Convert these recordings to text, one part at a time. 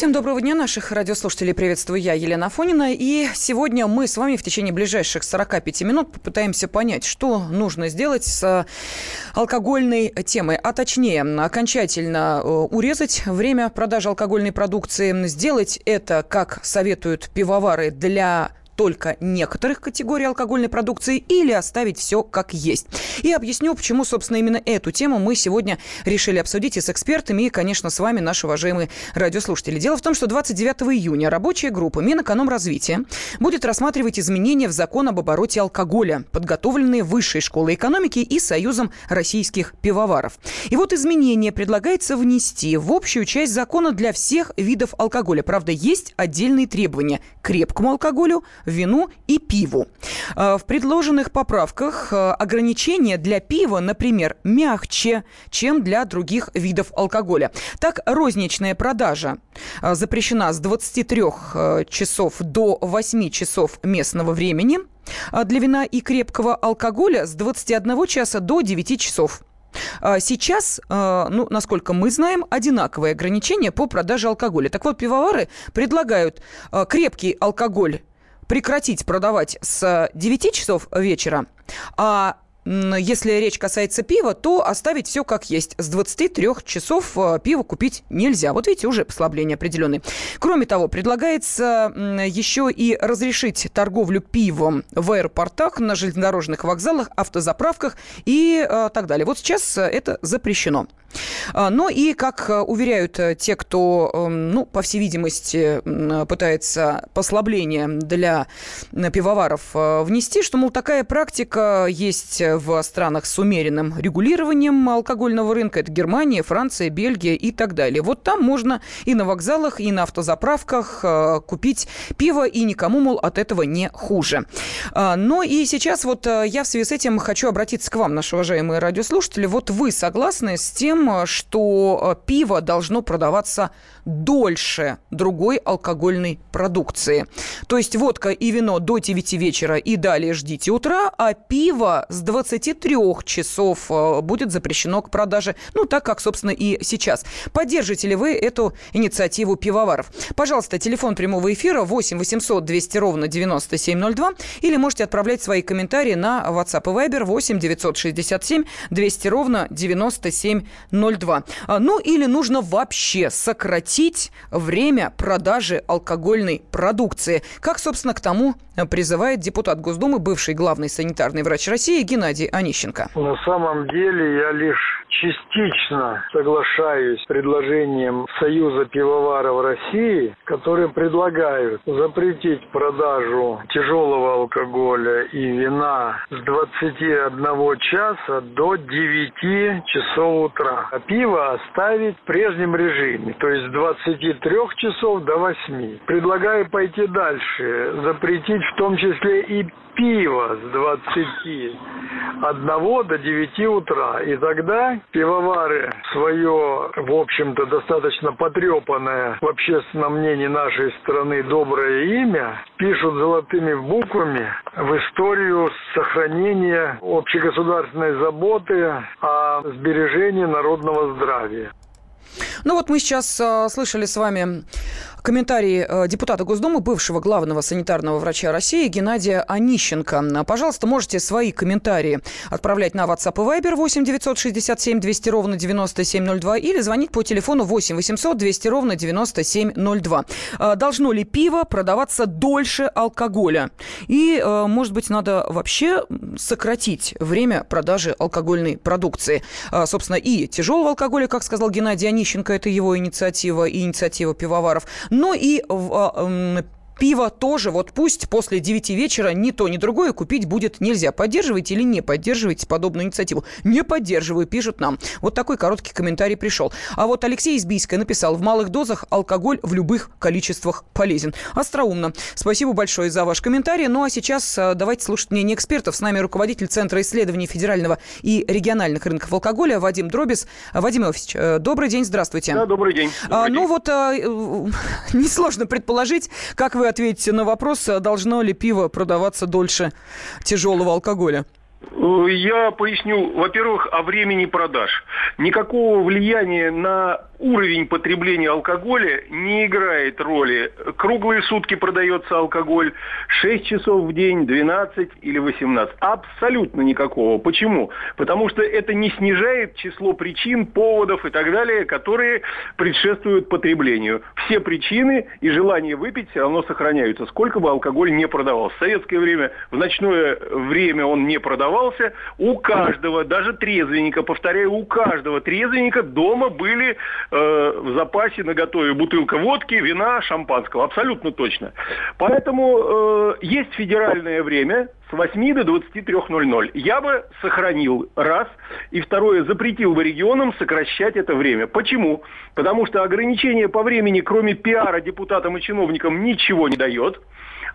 Всем доброго дня, наших радиослушателей приветствую я, Елена Афонина. И сегодня мы с вами в течение ближайших 45 минут попытаемся понять, что нужно сделать с алкогольной темой. А точнее, окончательно э, урезать время продажи алкогольной продукции. Сделать это, как советуют пивовары, для только некоторых категорий алкогольной продукции или оставить все как есть. И объясню, почему, собственно, именно эту тему мы сегодня решили обсудить и с экспертами, и, конечно, с вами, наши уважаемые радиослушатели. Дело в том, что 29 июня рабочая группа Минэкономразвития будет рассматривать изменения в закон об обороте алкоголя, подготовленные Высшей школой экономики и Союзом российских пивоваров. И вот изменения предлагается внести в общую часть закона для всех видов алкоголя. Правда, есть отдельные требования к крепкому алкоголю, вину и пиву. А, в предложенных поправках а, ограничения для пива, например, мягче, чем для других видов алкоголя. Так, розничная продажа а, запрещена с 23 часов до 8 часов местного времени. Для вина и крепкого алкоголя с 21 часа до 9 часов. Сейчас, ну, насколько мы знаем, одинаковые ограничения по продаже алкоголя. Так вот, пивовары предлагают крепкий алкоголь прекратить продавать с 9 часов вечера, а если речь касается пива, то оставить все как есть. С 23 часов э, пиво купить нельзя. Вот видите, уже послабление определенное. Кроме того, предлагается еще и разрешить торговлю пивом в аэропортах, на железнодорожных вокзалах, автозаправках и э, так далее. Вот сейчас э, это запрещено. А, но и, как уверяют те, кто, эм, ну, по всей видимости, пытается послабление для пивоваров внести, что, мол, такая практика есть странах с умеренным регулированием алкогольного рынка. Это Германия, Франция, Бельгия и так далее. Вот там можно и на вокзалах, и на автозаправках купить пиво, и никому, мол, от этого не хуже. А, но и сейчас вот я в связи с этим хочу обратиться к вам, наши уважаемые радиослушатели. Вот вы согласны с тем, тем, что э, пиво должно продаваться дольше другой алкогольной продукции. То есть водка и вино до 9 вечера и далее ждите утра, а пиво с 23 часов э, будет запрещено к продаже. Ну, так как, собственно, и сейчас. Поддержите ли вы эту инициативу пивоваров? Пожалуйста, телефон прямого эфира 8 800 200 ровно 9702 или можете отправлять свои комментарии на WhatsApp и Viber 8 967 200 ровно 9702. А, ну, или нужно вообще сократить время продажи алкогольной продукции. Как, собственно, к тому призывает депутат Госдумы, бывший главный санитарный врач России Геннадий Онищенко. На самом деле я лишь частично соглашаюсь с предложением Союза пивоваров России, которые предлагают запретить продажу тяжелого алкоголя и вина с 21 часа до 9 часов утра, а пиво оставить в прежнем режиме, то есть с 23 часов до 8. Предлагаю пойти дальше, запретить в том числе и пиво с 21 до 9 утра. И тогда пивовары свое, в общем-то, достаточно потрепанное в общественном мнении нашей страны доброе имя пишут золотыми буквами в историю сохранения общегосударственной заботы о сбережении народного здравия. Ну вот мы сейчас э, слышали с вами комментарии э, депутата Госдумы, бывшего главного санитарного врача России Геннадия Онищенко. Пожалуйста, можете свои комментарии отправлять на WhatsApp и Viber 8 967 200 ровно 9702 или звонить по телефону 8 800 200 ровно 9702. Э, должно ли пиво продаваться дольше алкоголя? И, э, может быть, надо вообще сократить время продажи алкогольной продукции. Собственно, и тяжелого алкоголя, как сказал Геннадий Онищенко, это его инициатива и инициатива пивоваров – но и а, Пиво тоже, вот пусть после 9 вечера ни то, ни другое купить будет нельзя. Поддерживаете или не поддерживаете подобную инициативу? Не поддерживаю, пишут нам. Вот такой короткий комментарий пришел. А вот Алексей из Бийска написал, в малых дозах алкоголь в любых количествах полезен. Остроумно. Спасибо большое за ваш комментарий. Ну а сейчас а, давайте слушать мнение экспертов. С нами руководитель Центра исследований федерального и региональных рынков алкоголя Вадим Дробис. Вадим Иосифович, э, добрый день, здравствуйте. Да, добрый день. А, добрый ну вот а, несложно предположить, как вы ответите на вопрос, а должно ли пиво продаваться дольше тяжелого алкоголя? Я поясню. Во-первых, о времени продаж. Никакого влияния на уровень потребления алкоголя не играет роли. Круглые сутки продается алкоголь, 6 часов в день, 12 или 18. Абсолютно никакого. Почему? Потому что это не снижает число причин, поводов и так далее, которые предшествуют потреблению. Все причины и желание выпить все равно сохраняются, сколько бы алкоголь не продавался. В советское время, в ночное время он не продавался. У каждого, даже трезвенника, повторяю, у каждого трезвенника дома были в запасе на готове бутылка водки, вина, шампанского. Абсолютно точно. Поэтому э, есть федеральное время, с 8 до 23.00. Я бы сохранил, раз. И второе, запретил бы регионам сокращать это время. Почему? Потому что ограничение по времени, кроме пиара депутатам и чиновникам, ничего не дает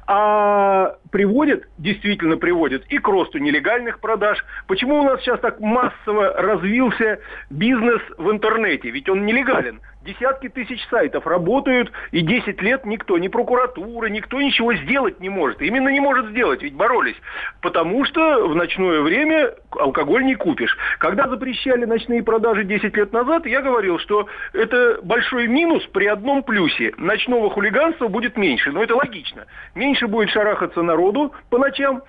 а приводит, действительно приводит и к росту нелегальных продаж. Почему у нас сейчас так массово развился бизнес в интернете? Ведь он нелегален. Десятки тысяч сайтов работают, и 10 лет никто, ни прокуратура, никто ничего сделать не может. Именно не может сделать, ведь боролись. Потому что в ночное время алкоголь не купишь. Когда запрещали ночные продажи 10 лет назад, я говорил, что это большой минус при одном плюсе. Ночного хулиганства будет меньше. Но это логично. Меньше будет шарахаться народу по ночам,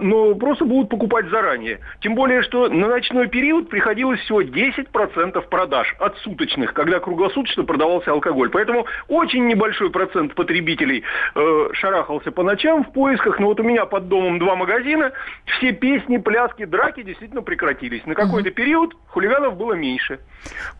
но просто будут покупать заранее. Тем более, что на ночной период приходилось всего 10% продаж от суточных, когда круглосуточно продавался алкоголь. Поэтому очень небольшой процент потребителей э, шарахался по ночам в поисках. Но вот у меня под домом два магазина, все песни, пляски, драки действительно прекратились. На какой-то период хулиганов было меньше.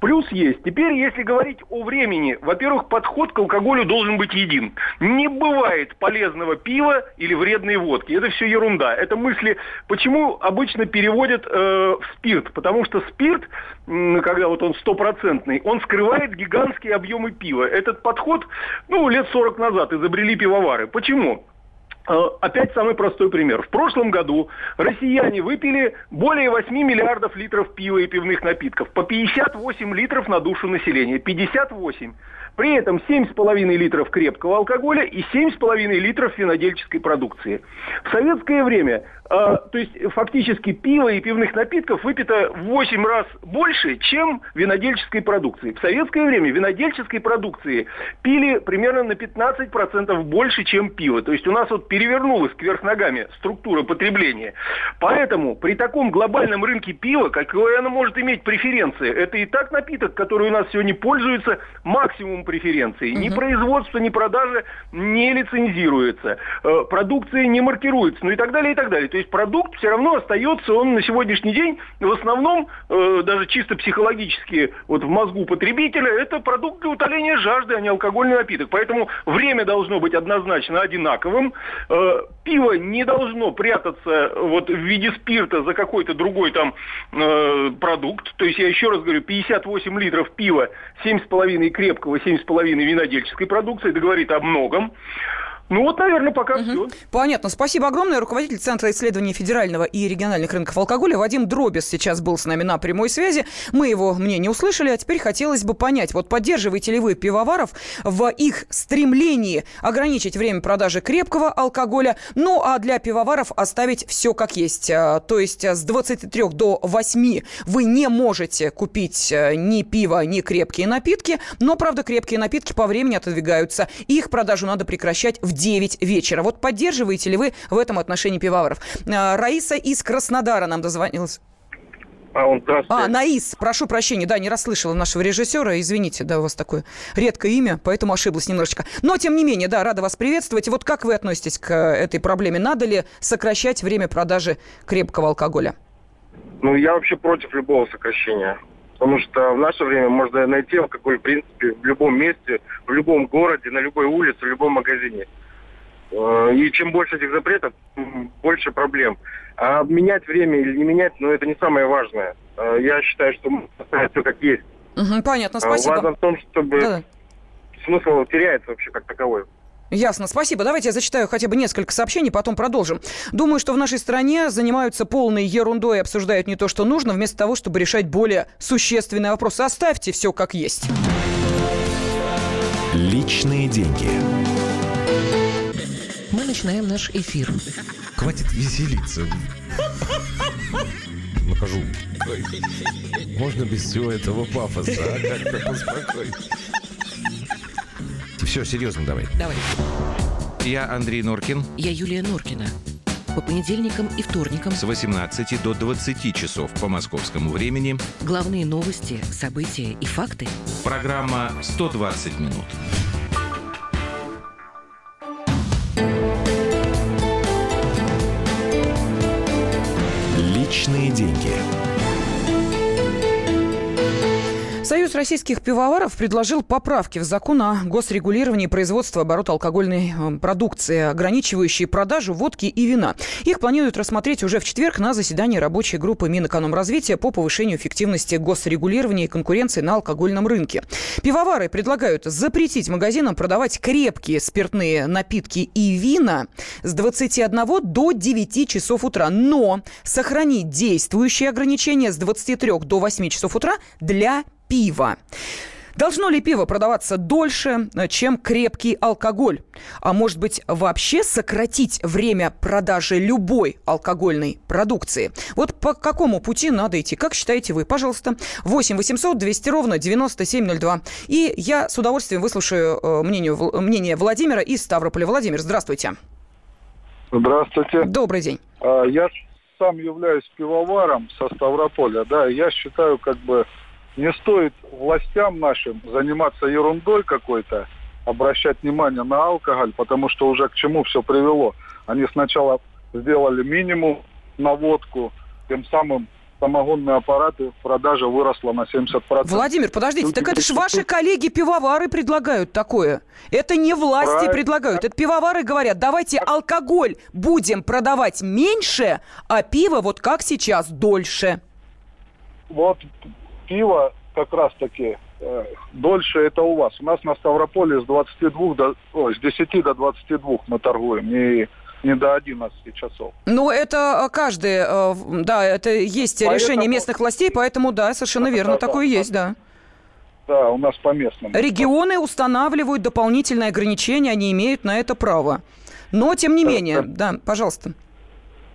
Плюс есть. Теперь, если говорить о времени, во-первых, подход к алкоголю должен быть един. Не бывает полезного пива или вредной водки. Это все ерунда ерунда. Это мысли, почему обычно переводят э, в спирт. Потому что спирт, когда вот он стопроцентный, он скрывает гигантские объемы пива. Этот подход, ну, лет 40 назад изобрели пивовары. Почему? Э, опять самый простой пример. В прошлом году россияне выпили более 8 миллиардов литров пива и пивных напитков. По 58 литров на душу населения. 58. При этом 7,5 литров крепкого алкоголя и 7,5 литров винодельческой продукции. В советское время а, то есть фактически пива и пивных напитков выпито в 8 раз больше, чем винодельческой продукции. В советское время винодельческой продукции пили примерно на 15% больше, чем пиво. То есть у нас вот перевернулась кверх ногами структура потребления. Поэтому при таком глобальном рынке пива, какое оно может иметь преференции? Это и так напиток, который у нас сегодня пользуется максимум преференций. Ни производство, ни продажа не лицензируется. Э, продукция не маркируется. Ну и так далее, и так далее. То есть продукт все равно остается, он на сегодняшний день в основном, э, даже чисто психологически, вот в мозгу потребителя, это продукт для утоления жажды, а не алкогольный напиток. Поэтому время должно быть однозначно одинаковым. Э, пиво не должно прятаться вот в виде спирта за какой-то другой там продукт. То есть я еще раз говорю, 58 литров пива, 7,5 крепкого, 7,5 винодельческой продукции, это говорит о многом. Ну вот, наверное, пока угу. все. Понятно. Спасибо огромное. Руководитель Центра исследований федерального и региональных рынков алкоголя Вадим Дробис сейчас был с нами на прямой связи. Мы его мнение услышали, а теперь хотелось бы понять, вот поддерживаете ли вы пивоваров в их стремлении ограничить время продажи крепкого алкоголя, ну а для пивоваров оставить все как есть. А, то есть с 23 до 8 вы не можете купить э, ни пиво, ни крепкие напитки, но, правда, крепкие напитки по времени отодвигаются. Их продажу надо прекращать в 9 вечера. Вот поддерживаете ли вы в этом отношении пивоваров? А, Раиса из Краснодара нам дозвонилась. А, он а, Наис, прошу прощения, да, не расслышала нашего режиссера, извините, да, у вас такое редкое имя, поэтому ошиблась немножечко. Но, тем не менее, да, рада вас приветствовать. Вот как вы относитесь к этой проблеме? Надо ли сокращать время продажи крепкого алкоголя? Ну, я вообще против любого сокращения. Потому что в наше время можно найти алкоголь, в принципе, в любом месте, в любом городе, на любой улице, в любом магазине. Э, и чем больше этих запретов, больше проблем. А менять время или не менять, ну, это не самое важное. Э, я считаю, что оставить все как есть. Угу, понятно, спасибо. Важно в том, чтобы Да-да. смысл теряется вообще как таковой. Ясно, спасибо. Давайте я зачитаю хотя бы несколько сообщений, потом продолжим. Думаю, что в нашей стране занимаются полной ерундой и обсуждают не то, что нужно, вместо того, чтобы решать более существенные вопросы. Оставьте все как есть. Личные деньги. Мы начинаем наш эфир. Хватит веселиться. накажу. Можно без всего этого пафоса, а? Как-то поспокойнее. Все, серьезно давай. Давай. Я Андрей Норкин. Я Юлия Норкина. По понедельникам и вторникам С 18 до 20 часов по московскому времени. главные новости, события и факты. Программа «120 минут». Российских пивоваров предложил поправки в закон о госрегулировании производства оборота алкогольной э, продукции, ограничивающие продажу водки и вина. Их планируют рассмотреть уже в четверг на заседании рабочей группы Минэкономразвития по повышению эффективности госрегулирования и конкуренции на алкогольном рынке. Пивовары предлагают запретить магазинам продавать крепкие спиртные напитки и вина с 21 до 9 часов утра, но сохранить действующие ограничения с 23 до 8 часов утра для пива. Должно ли пиво продаваться дольше, э, чем крепкий алкоголь? А может быть, вообще сократить время продажи любой алкогольной продукции? Вот по какому пути надо идти? Как считаете вы? Пожалуйста, 8 800 200 ровно 9702. И я с удовольствием выслушаю э, мнение, мнение Владимира из Ставрополя. Владимир, здравствуйте. Здравствуйте. Добрый день. А, Я сам являюсь пивоваром со Ставрополя, да, я считаю, как бы не стоит властям нашим заниматься ерундой какой-то, обращать внимание на алкоголь, потому что уже к чему все привело. Они сначала сделали минимум на водку, тем самым самогонные аппараты продажа выросла на 70%. Владимир, подождите, так это же ваши коллеги-пивовары предлагают такое. Это не власти Правильно. предлагают, это пивовары говорят, давайте алкоголь будем продавать меньше, а пиво вот как сейчас дольше. вот пиво как раз таки э, дольше это у вас. У нас на Ставрополе с 22 до, ой, с 10 до 22 мы торгуем, не, не до 11 часов. Ну, это э, каждый, э, да, это есть Поэтому- решение местных властей, поэтому, да, совершенно Да, верно, да, такое да. есть, да. Да, у нас по местному. Регионы устанавливают дополнительные ограничения, они имеют на это право. Но, тем не Да, менее, да. да, пожалуйста.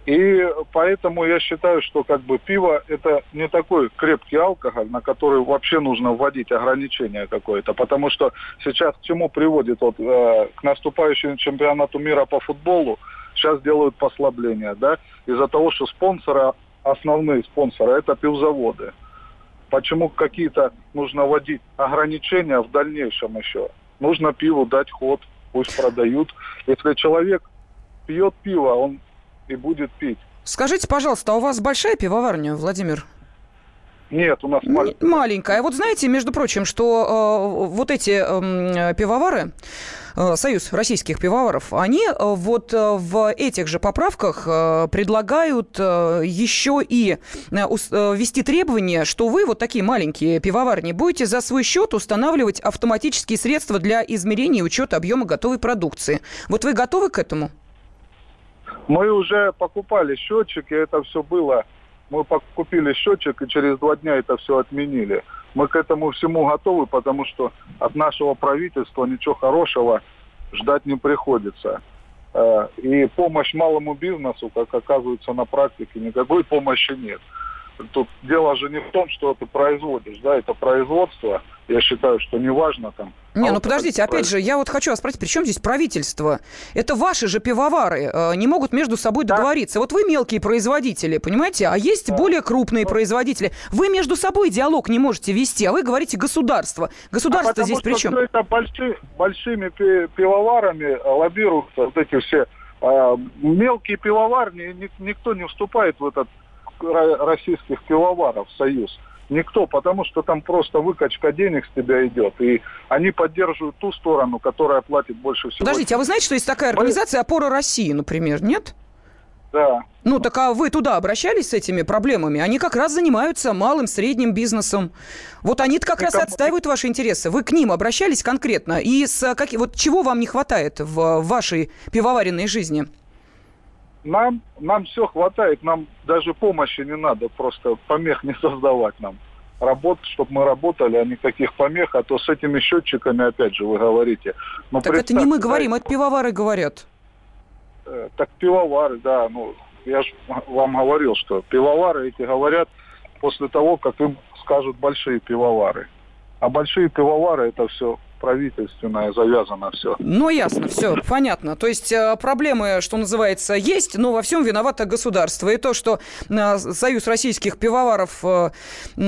И поэтому я считаю, что как бы пиво это не такой крепкий алкоголь, на который вообще нужно вводить ограничение какое-то, потому что сейчас к чему приводит вот э, к наступающему чемпионату мира по футболу сейчас делают послабления, да, из-за того, что спонсоры основные спонсоры это пивзаводы. Почему какие-то нужно вводить ограничения в дальнейшем еще? Нужно пиву дать ход, пусть продают. Если человек пьет пиво, он и будет пить. Скажите, пожалуйста, а у вас большая пивоварня, Владимир? Нет, у нас М, маленький. Маленькая. А вот знаете, между прочим, что э, вот эти эм, пивовары, э, Союз российских пивоваров, они э, вот э, в этих же поправках э, предлагают э, еще и э, э, ввести требование, что вы, вот такие маленькие пивоварни, будете за свой счет устанавливать автоматические средства для измерения и учета объема готовой продукции. Вот вы готовы к этому? Мы уже покупали счетчик, и это все было. Мы купили счетчик, и через два дня это все отменили. Мы к этому всему готовы, потому что от нашего правительства ничего хорошего ждать не приходится. Э, И помощь малому бизнесу, как оказывается на практике, никакой помощи нет. Тут дело же не в том, что ты производишь, да, это производство. Я считаю, что неважно там. Не, а ну вот подождите, опять же, я вот хочу вас спросить, при чем здесь правительство? Это ваши же пивовары э, не могут между собой Да. договориться. Вот вы мелкие производители, понимаете, а есть более крупные производители. Вы между собой диалог не можете вести, а вы говорите государство. Государство А потому здесь при чем? всё это больши- большими пи- пивоварами лоббируются вот эти все а, мелкие пивоварни, ни- никто не вступает в этот российских пивоваров союз. Никто, потому что там просто выкачка денег с тебя идет. И они поддерживают ту сторону, которая платит больше всего. Подождите, а вы знаете, что есть такая организация «Опора России», например, нет? Да. Ну, так а вы туда обращались с этими проблемами? Они как раз занимаются малым, средним бизнесом. Вот они как раз и кому- отстаивают ваши интересы. Вы к ним обращались конкретно? И с как... вот чего вам не хватает в вашей пивоваренной жизни? Нам, нам все хватает, нам даже помощи не надо, просто помех не создавать нам. Работ, чтобы мы работали, а никаких помех, а то с этими счетчиками, опять же, вы говорите. Но Так это не мы говорим, это пивовары говорят. э, Так пивовары, да, ну, я же вам говорил, что пивовары эти говорят после того, как им скажут большие пивовары. А большие пивовары это все правительственное завязано все. Ну, ясно, все, понятно. То есть э, проблемы, что называется, есть, но во всем виновато государство. И то, что э, Союз российских пивоваров э,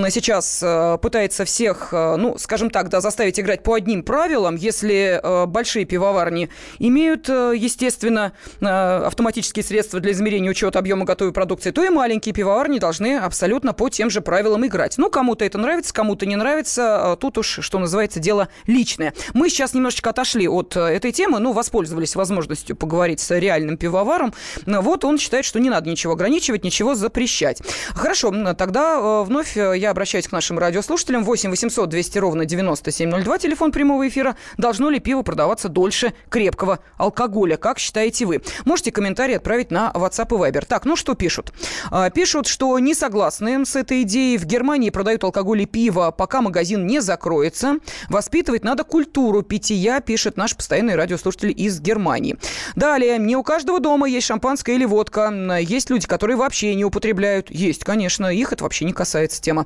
сейчас пытается всех, ну, скажем так, да, заставить играть по одним правилам, если большие пивоварни имеют, естественно, автоматические средства для измерения учета объема готовой продукции, то и маленькие пивоварни должны абсолютно по тем же правилам играть. Ну, кому-то это нравится, кому-то не нравится. Тут уж, что называется, дело личное личное. Мы сейчас немножечко отошли от э, этой темы, ну, воспользовались возможностью поговорить с реальным пивоваром. Вот он считает, что не надо ничего ограничивать, ничего запрещать. Хорошо, тогда э, вновь э, я обращаюсь к нашим радиослушателям. 8 800 200 ровно 9702, телефон прямого эфира. Должно ли пиво продаваться дольше крепкого алкоголя? Как считаете вы? Можете комментарий отправить на WhatsApp и Viber. Так, ну что пишут? Пишут, что не согласны с этой идеей. В Германии продают алкоголь и пиво, пока магазин не закроется. Воспитывать надо культуру питья, пишет наш постоянный радиослушатель из Германии. Далее, не у каждого дома есть шампанское или водка. Есть люди, которые вообще не употребляют. Есть, конечно, их это вообще не касается тема.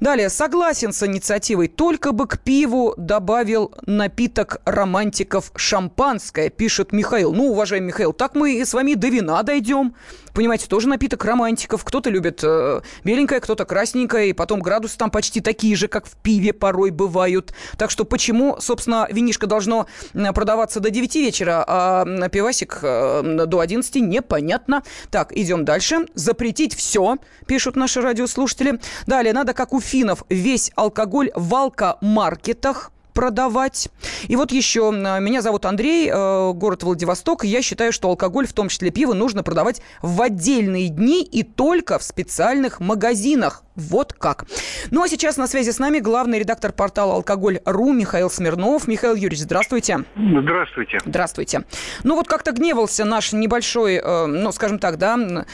Далее, согласен с инициативой, только бы к пиву добавил напиток романтиков шампанское, пишет Михаил. Ну, уважаемый Михаил, так мы и с вами до вина дойдем понимаете, тоже напиток романтиков. Кто-то любит э, беленькое, кто-то красненькое, и потом градусы там почти такие же, как в пиве порой бывают. Так что почему, собственно, винишко должно продаваться до 9 вечера, а пивасик э, до 11, непонятно. Так, идем дальше. Запретить все, пишут наши радиослушатели. Далее, надо, как у финнов, весь алкоголь в алкомаркетах продавать. И вот еще, меня зовут Андрей, э, город Владивосток. Я считаю, что алкоголь, в том числе пиво, нужно продавать в отдельные дни и только в специальных магазинах. Вот как. Ну а сейчас на связи с нами главный редактор портала «Алкоголь.ру» Михаил Смирнов. Михаил Юрьевич, здравствуйте. Здравствуйте. Здравствуйте. Ну вот как-то гневался наш небольшой, э, ну скажем так, да,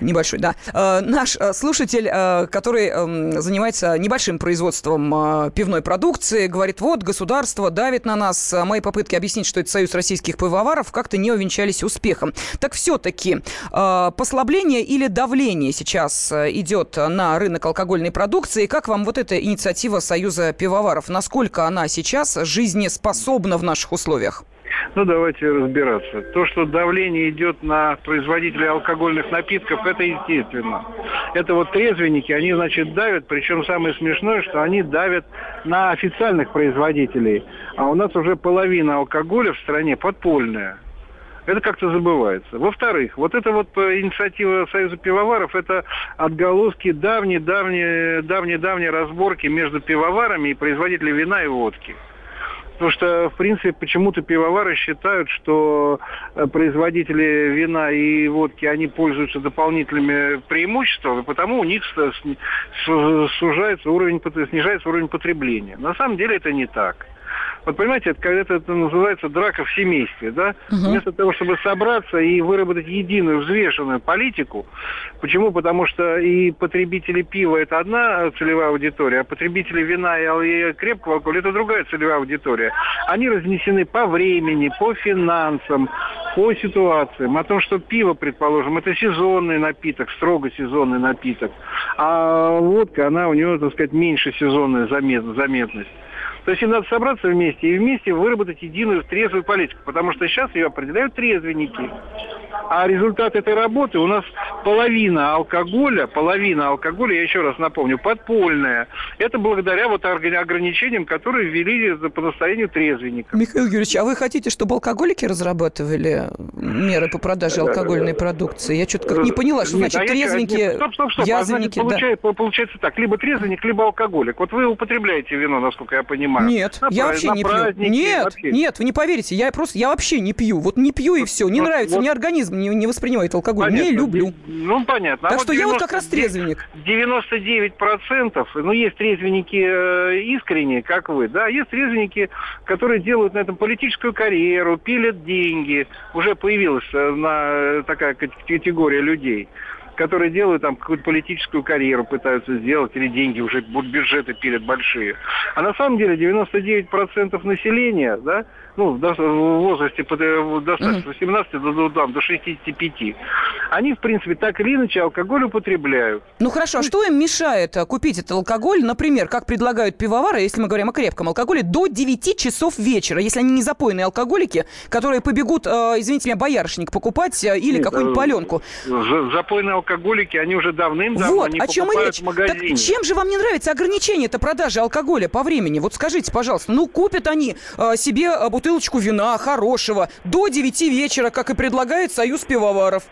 Небольшой, да. Э, наш э, слушатель, э, который эм, занимается небольшим производством пивной продукции, говорит, вот, государство давит на нас. Мои попытки объяснить, что это союз российских пивоваров, как-то не увенчались успехом. Так все-таки послабление или давление сейчас идет на рынок алкогольной продукции? Как вам вот эта инициатива Союза пивоваров? Насколько она сейчас жизнеспособна в наших условиях? Ну, давайте разбираться. То, что давление идет на производителей алкогольных напитков, это естественно. Это вот трезвенники, они, значит, давят, причем самое смешное, что они давят на официальных производителей. А у нас уже половина алкоголя в стране подпольная. Это как-то забывается. Во-вторых, вот эта вот э, инициатива Союза пивоваров, это отголоски давней-давней давней-давней разборки между пивоварами и производителями вина и водки. Потому что, в принципе, почему-то пивовары считают, что э, производители вина и водки, они пользуются дополнительными преимуществами, потому у них сужается уровень, снижается уровень потребления. На самом деле это не так. Вот понимаете, это, это, это называется драка в семействе, да? Угу. Вместо того, чтобы собраться и выработать единую взвешенную политику. Почему? Потому что и потребители пива это одна целевая аудитория, а потребители вина и крепкого алкоголя это другая целевая аудитория. Они разнесены по времени, по финансам, по ситуациям. О том, что пиво, предположим, это сезонный напиток, строго сезонный напиток, а водка, она у него, так сказать, меньше сезонная заметность. То есть им надо собраться вместе и вместе выработать единую трезвую политику, потому что сейчас ее определяют трезвенники. А результат этой работы у нас половина алкоголя, половина алкоголя, я еще раз напомню, подпольная. Это благодаря вот ограничениям, которые ввели по настоянию трезвенников. Михаил Юрьевич, а вы хотите, чтобы алкоголики разрабатывали меры по продаже алкогольной продукции? Я что-то как не поняла, что значит нет, трезвенники, нет, стоп, стоп, стоп. язвенники. А, значит, получается, да. получается так, либо трезвенник, либо алкоголик. Вот вы употребляете вино, насколько я понимаю. Нет, на я праз... вообще не пью. Нет, вообще. нет, вы не поверите, я просто, я вообще не пью. Вот не пью и все. Не вот, нравится, вот. мне организм не, не воспринимает алкоголь. Понятно. Не люблю. Ну, понятно. А так а что 90, я вот как раз трезвенник. 99%, ну, есть трезвенники э, искренние, как вы, да, есть трезвенники, которые делают на этом политическую карьеру, пилят деньги. Уже появилась э, на, такая категория людей. Которые делают там какую-то политическую карьеру, пытаются сделать, или деньги уже бюджеты пилят большие. А на самом деле 99% населения, да, ну, в возрасте э, достаточно, с 18 до, до, до, до 65, они, в принципе, так или иначе алкоголь употребляют. Ну хорошо, а что им мешает э, купить этот алкоголь, например, как предлагают пивовары, если мы говорим о крепком алкоголе, до 9 часов вечера, если они не запойные алкоголики, которые побегут, э, извините меня, боярышник покупать или какую-нибудь паленку. Запойные алкоголики, они уже давным-давно вот, не о чем покупают речь? в магазине. Так чем же вам не нравится ограничение это продажи алкоголя по времени? Вот скажите, пожалуйста, ну купят они себе бутылку бутылочку вина хорошего до 9 вечера, как и предлагает Союз пивоваров.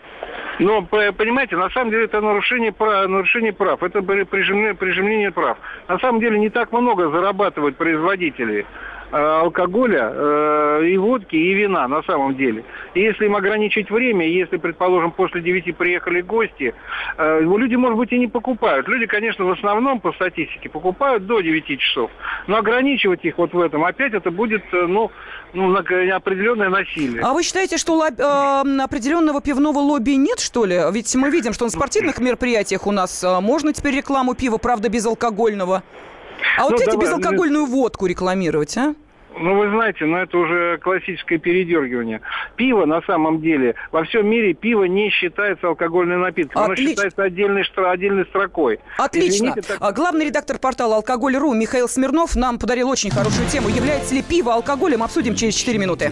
Но, понимаете, на самом деле это нарушение прав, нарушение прав. Это прижимление, прижимление прав. На самом деле не так много зарабатывают производители. Э, алкоголя, э, и водки, и вина на самом деле. И если им ограничить время, если, предположим, после 9 приехали гости, э, люди, может быть, и не покупают. Люди, конечно, в основном по статистике покупают до 9 часов. Но ограничивать их вот в этом опять это будет, ну, ну определенное насилие. А вы считаете, что лоб, определенного пивного лобби нет, что ли? Ведь мы видим, что на спортивных мероприятиях у нас можно теперь рекламу пива, правда, безалкогольного. А вот ну, эти безалкогольную водку рекламировать, а? Ну, вы знаете, ну это уже классическое передергивание. Пиво, на самом деле, во всем мире пиво не считается алкогольным напитком. Отлично. Оно считается отдельной, отдельной строкой. Отлично. Извините, так... А главный редактор портала «Алкоголь.ру» Михаил Смирнов нам подарил очень хорошую тему. Является ли пиво алкоголем? Обсудим через 4 минуты.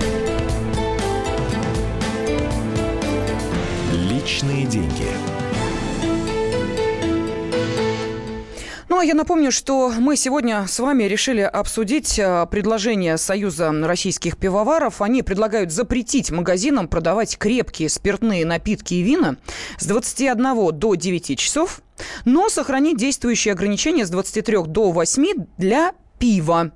Личные деньги. Ну, а я напомню, что мы сегодня с вами решили обсудить э, предложение Союза российских пивоваров. Они предлагают запретить магазинам продавать крепкие спиртные напитки и вина с 21 до 9 часов, но сохранить действующие ограничения с 23 до 8 для пива.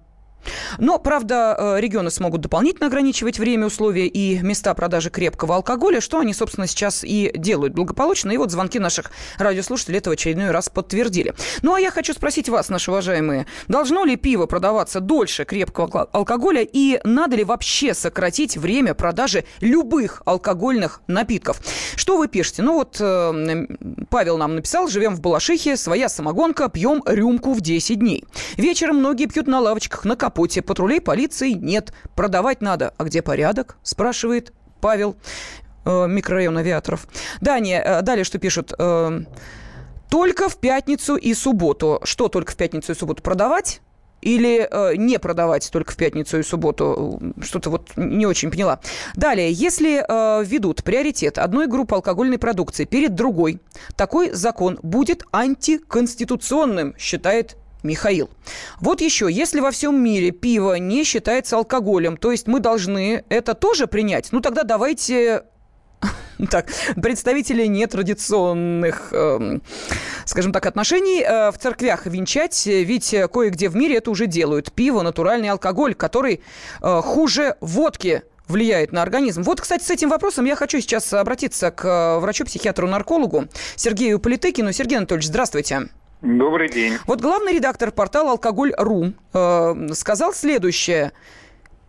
Но, правда, э, регионы смогут дополнительно ограничивать время, условия и места продажи крепкого алкоголя, что они, собственно, сейчас и делают благополучно. И вот звонки наших радиослушателей этого очередной раз подтвердили. Ну, а я хочу спросить вас, наши уважаемые, должно ли пиво продаваться дольше крепкого алкоголя и надо ли вообще сократить время продажи любых алкогольных напитков? Что вы пишете? Ну, вот э, Павел нам написал, живем в Балашихе, своя самогонка, пьем рюмку в 10 дней. Вечером многие пьют на лавочках, на капоте. Патрулей полиции нет. Продавать надо. А где порядок? Спрашивает Павел, э, микрорайон авиаторов. Далее, э, далее что пишут? Э, только в пятницу и субботу. Что только в пятницу и субботу? Продавать? или э, не продавать только в пятницу и субботу? Что-то вот не очень поняла. Далее, если э, ведут приоритет одной группы алкогольной продукции перед другой, такой закон будет антиконституционным, считает Михаил. Вот еще, если во всем мире пиво не считается алкоголем, то есть мы должны это тоже принять, ну тогда давайте так, представители нетрадиционных, э, скажем так, отношений э, в церквях венчать, ведь кое-где в мире это уже делают. Пиво, натуральный алкоголь, который э, хуже водки влияет на организм. Вот, кстати, с этим вопросом я хочу сейчас обратиться к э, врачу-психиатру-наркологу Сергею Политыкину. Сергей Анатольевич, здравствуйте. Добрый день. Вот главный редактор портала «Алкоголь.ру» э, сказал следующее.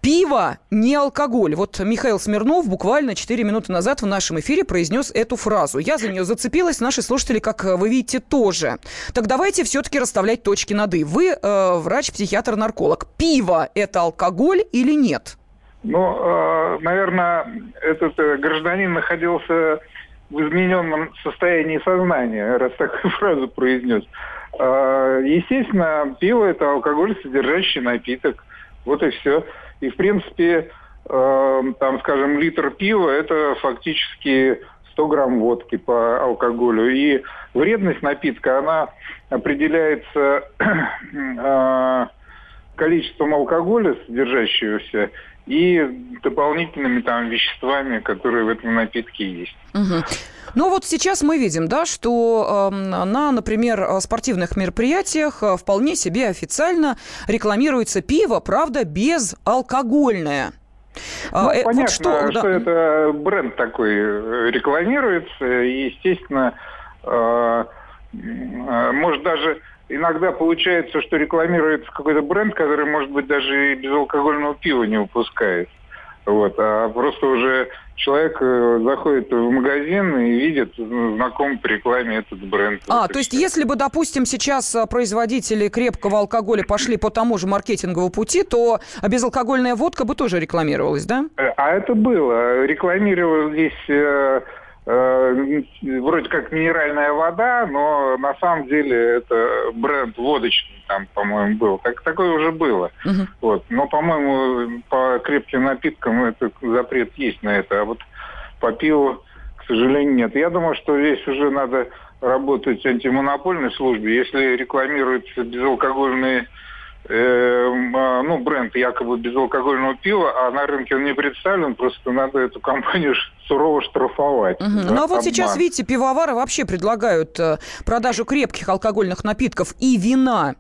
Пиво не алкоголь. Вот Михаил Смирнов буквально 4 минуты назад в нашем эфире произнес эту фразу. Я за нее зацепилась, наши слушатели, как вы видите, тоже. Так давайте все-таки расставлять точки над «и». Вы э, врач-психиатр-нарколог. Пиво – это алкоголь или нет? Ну, э, наверное, этот э, гражданин находился в измененном состоянии сознания, раз такую фразу произнес. А, естественно, пиво – это алкоголь, содержащий напиток. Вот и все. И, в принципе, а, там, скажем, литр пива – это фактически 100 грамм водки по алкоголю. И вредность напитка, она определяется а, количеством алкоголя, содержащегося, и дополнительными там веществами, которые в этом напитке есть. Угу. Ну вот сейчас мы видим, да, что э, на, например, спортивных мероприятиях э, вполне себе официально рекламируется пиво, правда, безалкогольное. Ну, э, понятно, вот что, что да. это бренд такой э, рекламируется, и, естественно, э, э, может даже иногда получается, что рекламируется какой-то бренд, который, может быть, даже и безалкогольного пива не выпускает. Вот, а просто уже человек э, заходит в магазин и видит знакомый по рекламе этот бренд. А, то есть если бы, допустим, сейчас э, производители крепкого алкоголя пошли по тому же маркетинговому пути, то безалкогольная водка бы тоже рекламировалась, да? Э, а это было. Рекламировались вроде как минеральная вода, но на самом деле это бренд водочный там, по-моему, был. Так, такое уже было. Uh-huh. Вот. Но, по-моему, по крепким напиткам это запрет есть на это. А вот по пиву, к сожалению, нет. Я думаю, что здесь уже надо работать в антимонопольной службе. Если рекламируются безалкогольные э, ну, бренд якобы безалкогольного пива, а на рынке он не представлен, просто надо эту компанию сурово штрафовать. Угу. Ну а вот сейчас, видите, пивовары вообще предлагают э, продажу крепких алкогольных напитков и вина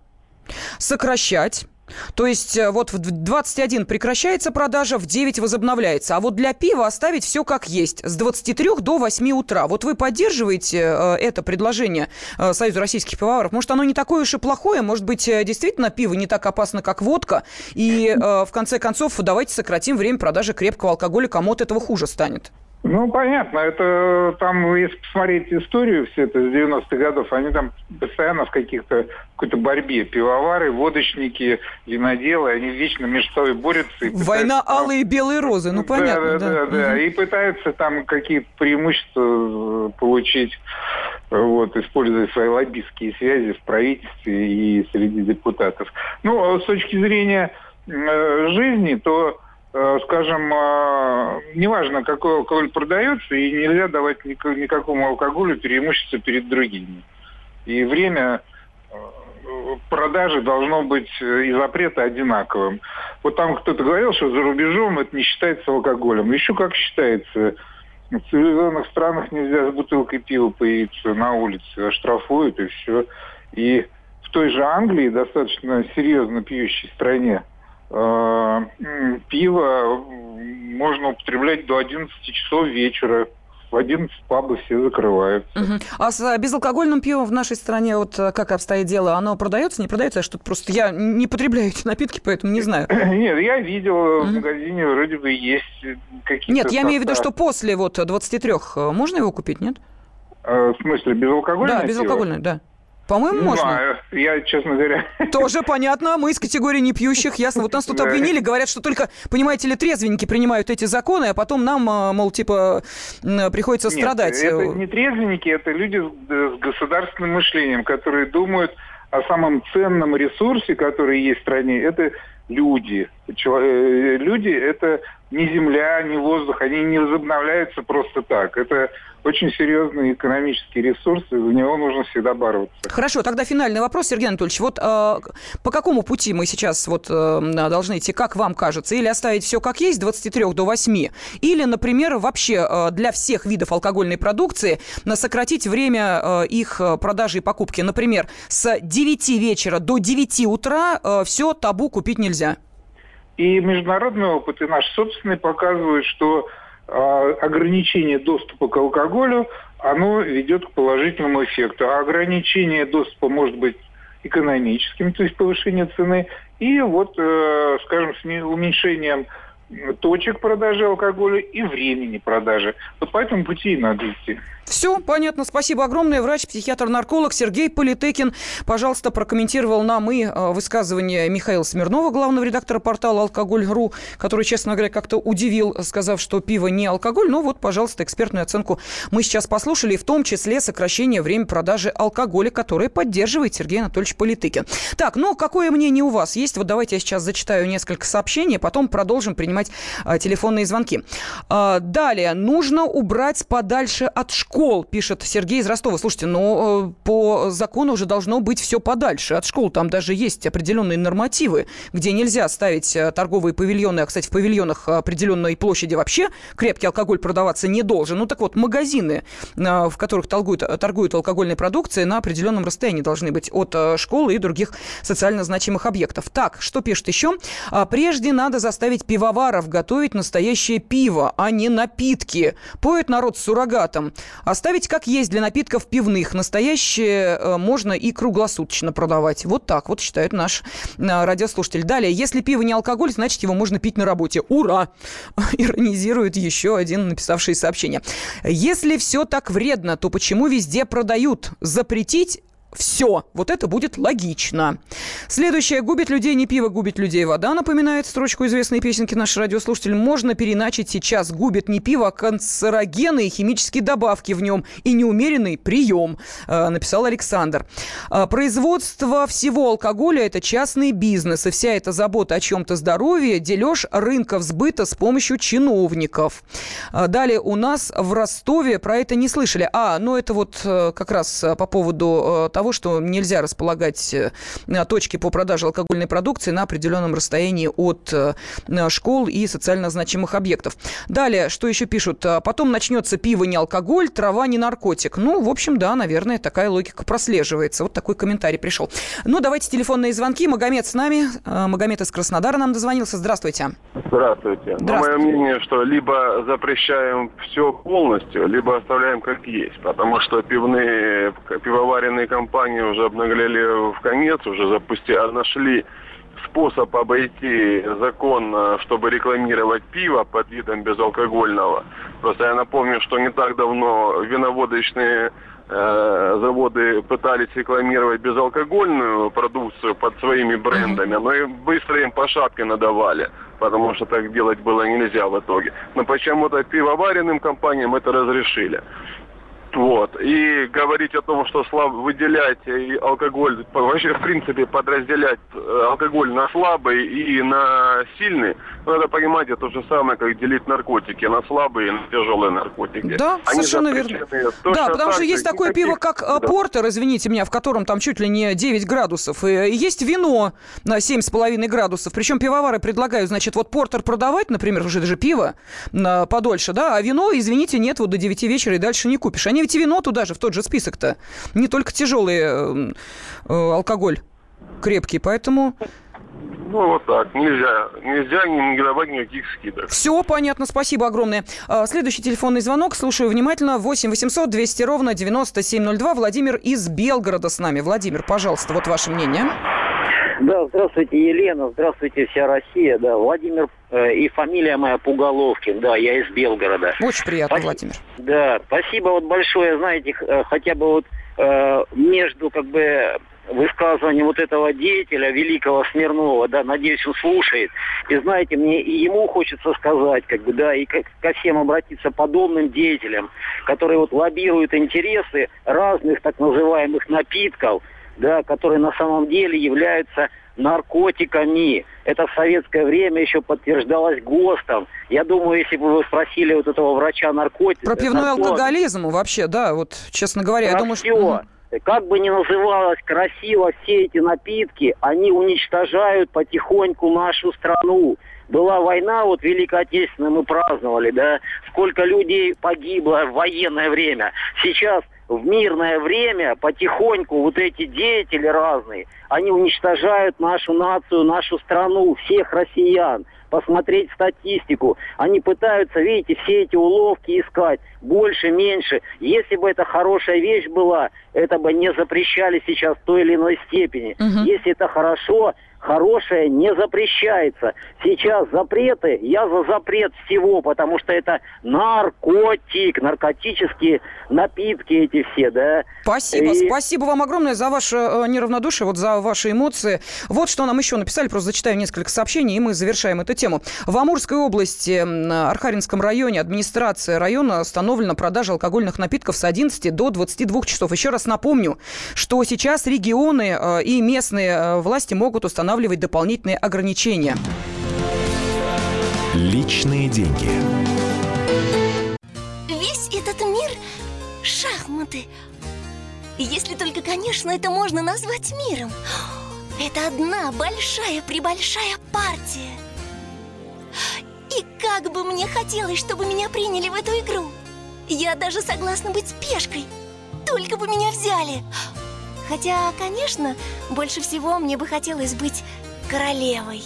сокращать то есть э, вот в 21 прекращается продажа, в 9 возобновляется. А вот для пива оставить все как есть, с 23 до 8 утра. Вот вы поддерживаете э, это предложение э, Союза российских пивоваров? Может, оно не такое уж и плохое? Может быть, действительно пиво не так опасно, как водка? И в конце концов, давайте сократим время продажи крепкого алкоголя, кому от этого хуже станет. Ну, понятно. Это там, если посмотреть историю все это с 90-х годов, они там постоянно в каких-то какой-то борьбе. Пивовары, водочники, виноделы, они вечно между собой борются. И пытаются, Война там... алые и белые розы, ну понятно. Да, да, да. да. Угу. И пытаются там какие-то преимущества э, получить, вот, используя свои лоббистские связи в правительстве и среди депутатов. Ну, с точки зрения э, жизни, то скажем, э, неважно, какой алкоголь продается, и нельзя давать никакому алкоголю преимущество перед другими. И время э, продажи должно быть и запрета одинаковым. Вот там кто-то говорил, что за рубежом это не считается алкоголем. Еще как считается. В цивилизованных странах нельзя с бутылкой пива появиться на улице, оштрафуют и все. И в той же Англии, достаточно серьезно пьющей стране, Э, пиво можно употреблять до 11 часов вечера. В 11 пабы все закрываются. Угу. А с э, безалкогольным пивом в нашей стране вот э, как обстоит дело? Оно продается, не продается? Я что-то просто я не потребляю эти напитки, поэтому не знаю. Нет, я видел угу. в магазине вроде бы есть какие-то... Нет, я имею в виду, что после вот 23 можно его купить, нет? В смысле, безалкогольное Да, безалкогольное, пиво? да. По-моему, можно. Я, честно говоря... Тоже понятно. Мы из категории не пьющих. Ясно. Вот нас тут обвинили. Говорят, что только, понимаете ли, трезвенники принимают эти законы, а потом нам, а, мол, типа, приходится Нет, страдать. это не трезвенники, это люди с государственным мышлением, которые думают о самом ценном ресурсе, который есть в стране. Это люди. Э, люди – это не земля, не воздух, они не возобновляются просто так. Это очень серьезный экономический ресурс, и за него нужно всегда бороться. Хорошо, тогда финальный вопрос, Сергей Анатольевич. Вот э, по какому пути мы сейчас вот э, должны идти, как вам кажется? Или оставить все как есть, с 23 до 8? Или, например, вообще э, для всех видов алкогольной продукции сократить время э, их продажи и покупки? Например, с 9 вечера до 9 утра э, все табу купить нельзя. И международный опыт, и наш собственный показывают, что э, ограничение доступа к алкоголю, оно ведет к положительному эффекту. А ограничение доступа может быть экономическим, то есть повышение цены, и вот, э, скажем, с уменьшением точек продажи алкоголя и времени продажи. Вот по этому пути и надо идти. Все, понятно. Спасибо огромное. Врач, психиатр-нарколог Сергей Политыкин, пожалуйста, прокомментировал нам и э, высказывание Михаила Смирнова, главного редактора портала «Алкоголь.ру», который, честно говоря, как-то удивил, сказав, что пиво не алкоголь. Но вот, пожалуйста, экспертную оценку мы сейчас послушали, в том числе сокращение времени продажи алкоголя, которое поддерживает Сергей Анатольевич Политыкин. Так, ну, какое мнение у вас есть? Вот давайте я сейчас зачитаю несколько сообщений, потом продолжим принимать принимать а, телефонные звонки. А, далее. Нужно убрать подальше от школ, пишет Сергей из Ростова. Слушайте, ну, э, по закону уже должно быть все подальше от школ. Там даже есть определенные нормативы, где нельзя ставить э, торговые павильоны. А, кстати, в павильонах определенной площади вообще крепкий алкоголь продаваться не должен. Ну, так вот, магазины, в которых торгуют, торгуют алкогольной продукцией, на определенном расстоянии должны быть от школы и других социально значимых объектов. Так, что пишет еще? Прежде надо заставить пивоваров готовить настоящее пиво, а не напитки. Поет народ с суррогатом. Оставить как есть для напитков пивных. Настоящее э, можно и круглосуточно продавать. Вот так вот считает наш э, радиослушатель. Далее, если пиво не алкоголь, значит его можно пить на работе. Ура! Иронизирует еще один написавший сообщение. Если все так вредно, то почему везде продают? Запретить все. Вот это будет логично. Следующее. Губит людей не пиво, губит людей вода, напоминает строчку известной песенки наш радиослушатель. Можно переначить сейчас. Губит не пиво, а канцерогены и химические добавки в нем. И неумеренный прием, э, написал Александр. Э, производство всего алкоголя – это частный бизнес. И вся эта забота о чем-то здоровье – дележ рынков сбыта с помощью чиновников. Э, далее у нас в Ростове про это не слышали. А, ну это вот как раз по поводу того, что нельзя располагать э, точки по продаже алкогольной продукции на определенном расстоянии от э, школ и социально значимых объектов. Далее, что еще пишут? «А потом начнется пиво не алкоголь, трава не наркотик. Ну, в общем, да, наверное, такая логика прослеживается. Вот такой комментарий пришел. Ну, давайте телефонные звонки. Магомед с нами. Э, Магомед из Краснодара нам дозвонился. Здравствуйте. Здравствуйте. Ну, Здравствуйте. мое мнение, что либо запрещаем все полностью, либо оставляем как есть. Потому что пивные, пивоваренные компании компании уже обнаглели в конец, уже запустили, а нашли способ обойти закон, э, чтобы рекламировать пиво под видом безалкогольного. Просто я напомню, что не так давно виноводочные э, заводы пытались рекламировать безалкогольную продукцию под своими брендами, но и быстро им по шапке надавали, потому что так делать было нельзя в итоге. Но почему-то пивоваренным компаниям это разрешили. Вот. И говорить о том, что слаб... выделять и алкоголь, вообще, в принципе, подразделять э, алкоголь на слабый и на сильный, ну, это, понимаете, то же самое, как делить наркотики на слабые и на тяжелые наркотики. Да, Они совершенно верно. Да, потому что есть такое никаких... пиво, как э, да. портер, извините меня, в котором там чуть ли не 9 градусов. И есть вино на 7,5 градусов. Причем пивовары предлагают, значит, вот портер продавать, например, уже даже пиво на подольше, да, а вино, извините, нет, вот до 9 вечера и дальше не купишь. Они и вино туда же, в тот же список-то. Не только тяжелый э, э, алкоголь крепкий, поэтому... Ну, вот так. Нельзя. Нельзя не давать никаких скидок. Все понятно. Спасибо огромное. А, следующий телефонный звонок. Слушаю внимательно. 8 800 200 ровно 9702. Владимир из Белгорода с нами. Владимир, пожалуйста, вот ваше мнение. Да, здравствуйте, Елена, здравствуйте, вся Россия, да, Владимир э, и фамилия моя Пуголовкин, да, я из Белгорода. Очень приятно, спасибо, Владимир. Да, спасибо вот большое, знаете, э, хотя бы вот э, между как бы высказыванием вот этого деятеля, великого Смирнова, да, надеюсь, он слушает. И знаете, мне и ему хочется сказать, как бы, да, и ко, ко всем обратиться подобным деятелям, которые вот лоббируют интересы разных так называемых напитков, да, которые на самом деле являются наркотиками. Это в советское время еще подтверждалось ГОСТом. Я думаю, если бы вы спросили вот этого врача наркотиков... Про пивной наркот... алкоголизм вообще, да, вот, честно говоря, Про я думаю, все. что... Как бы ни называлось красиво все эти напитки, они уничтожают потихоньку нашу страну. Была война, вот Великая Отечественная мы праздновали, да, сколько людей погибло в военное время. Сейчас в мирное время потихоньку вот эти деятели разные, они уничтожают нашу нацию, нашу страну, всех россиян. Посмотреть статистику. Они пытаются, видите, все эти уловки искать. Больше, меньше. Если бы это хорошая вещь была, это бы не запрещали сейчас в той или иной степени. Угу. Если это хорошо, хорошее не запрещается. Сейчас запреты, я за запрет всего, потому что это наркотик, наркотические напитки эти все, да. Спасибо, И... спасибо вам огромное за ваше э, неравнодушие, вот за ваши эмоции. Вот что нам еще написали, просто зачитаю несколько сообщений, и мы завершаем эту тему. В Амурской области, Архаринском районе, администрация района установлена продажа алкогольных напитков с 11 до 22 часов. Еще раз напомню, что сейчас регионы э, и местные э, власти могут устанавливать дополнительные ограничения. Личные деньги. Весь этот мир – шахматы. Если только, конечно, это можно назвать миром. Это одна большая-пребольшая партия. И как бы мне хотелось, чтобы меня приняли в эту игру. Я даже согласна быть пешкой. Только бы меня взяли. Хотя, конечно, больше всего мне бы хотелось быть королевой.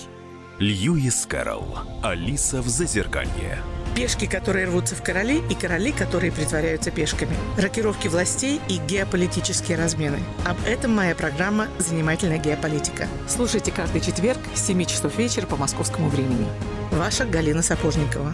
Льюис Кэрролл. Алиса в Зазеркалье. Пешки, которые рвутся в короли, и короли, которые притворяются пешками. Рокировки властей и геополитические размены. Об этом моя программа «Занимательная геополитика». Слушайте каждый четверг с 7 часов вечера по московскому времени. Ваша Галина Сапожникова.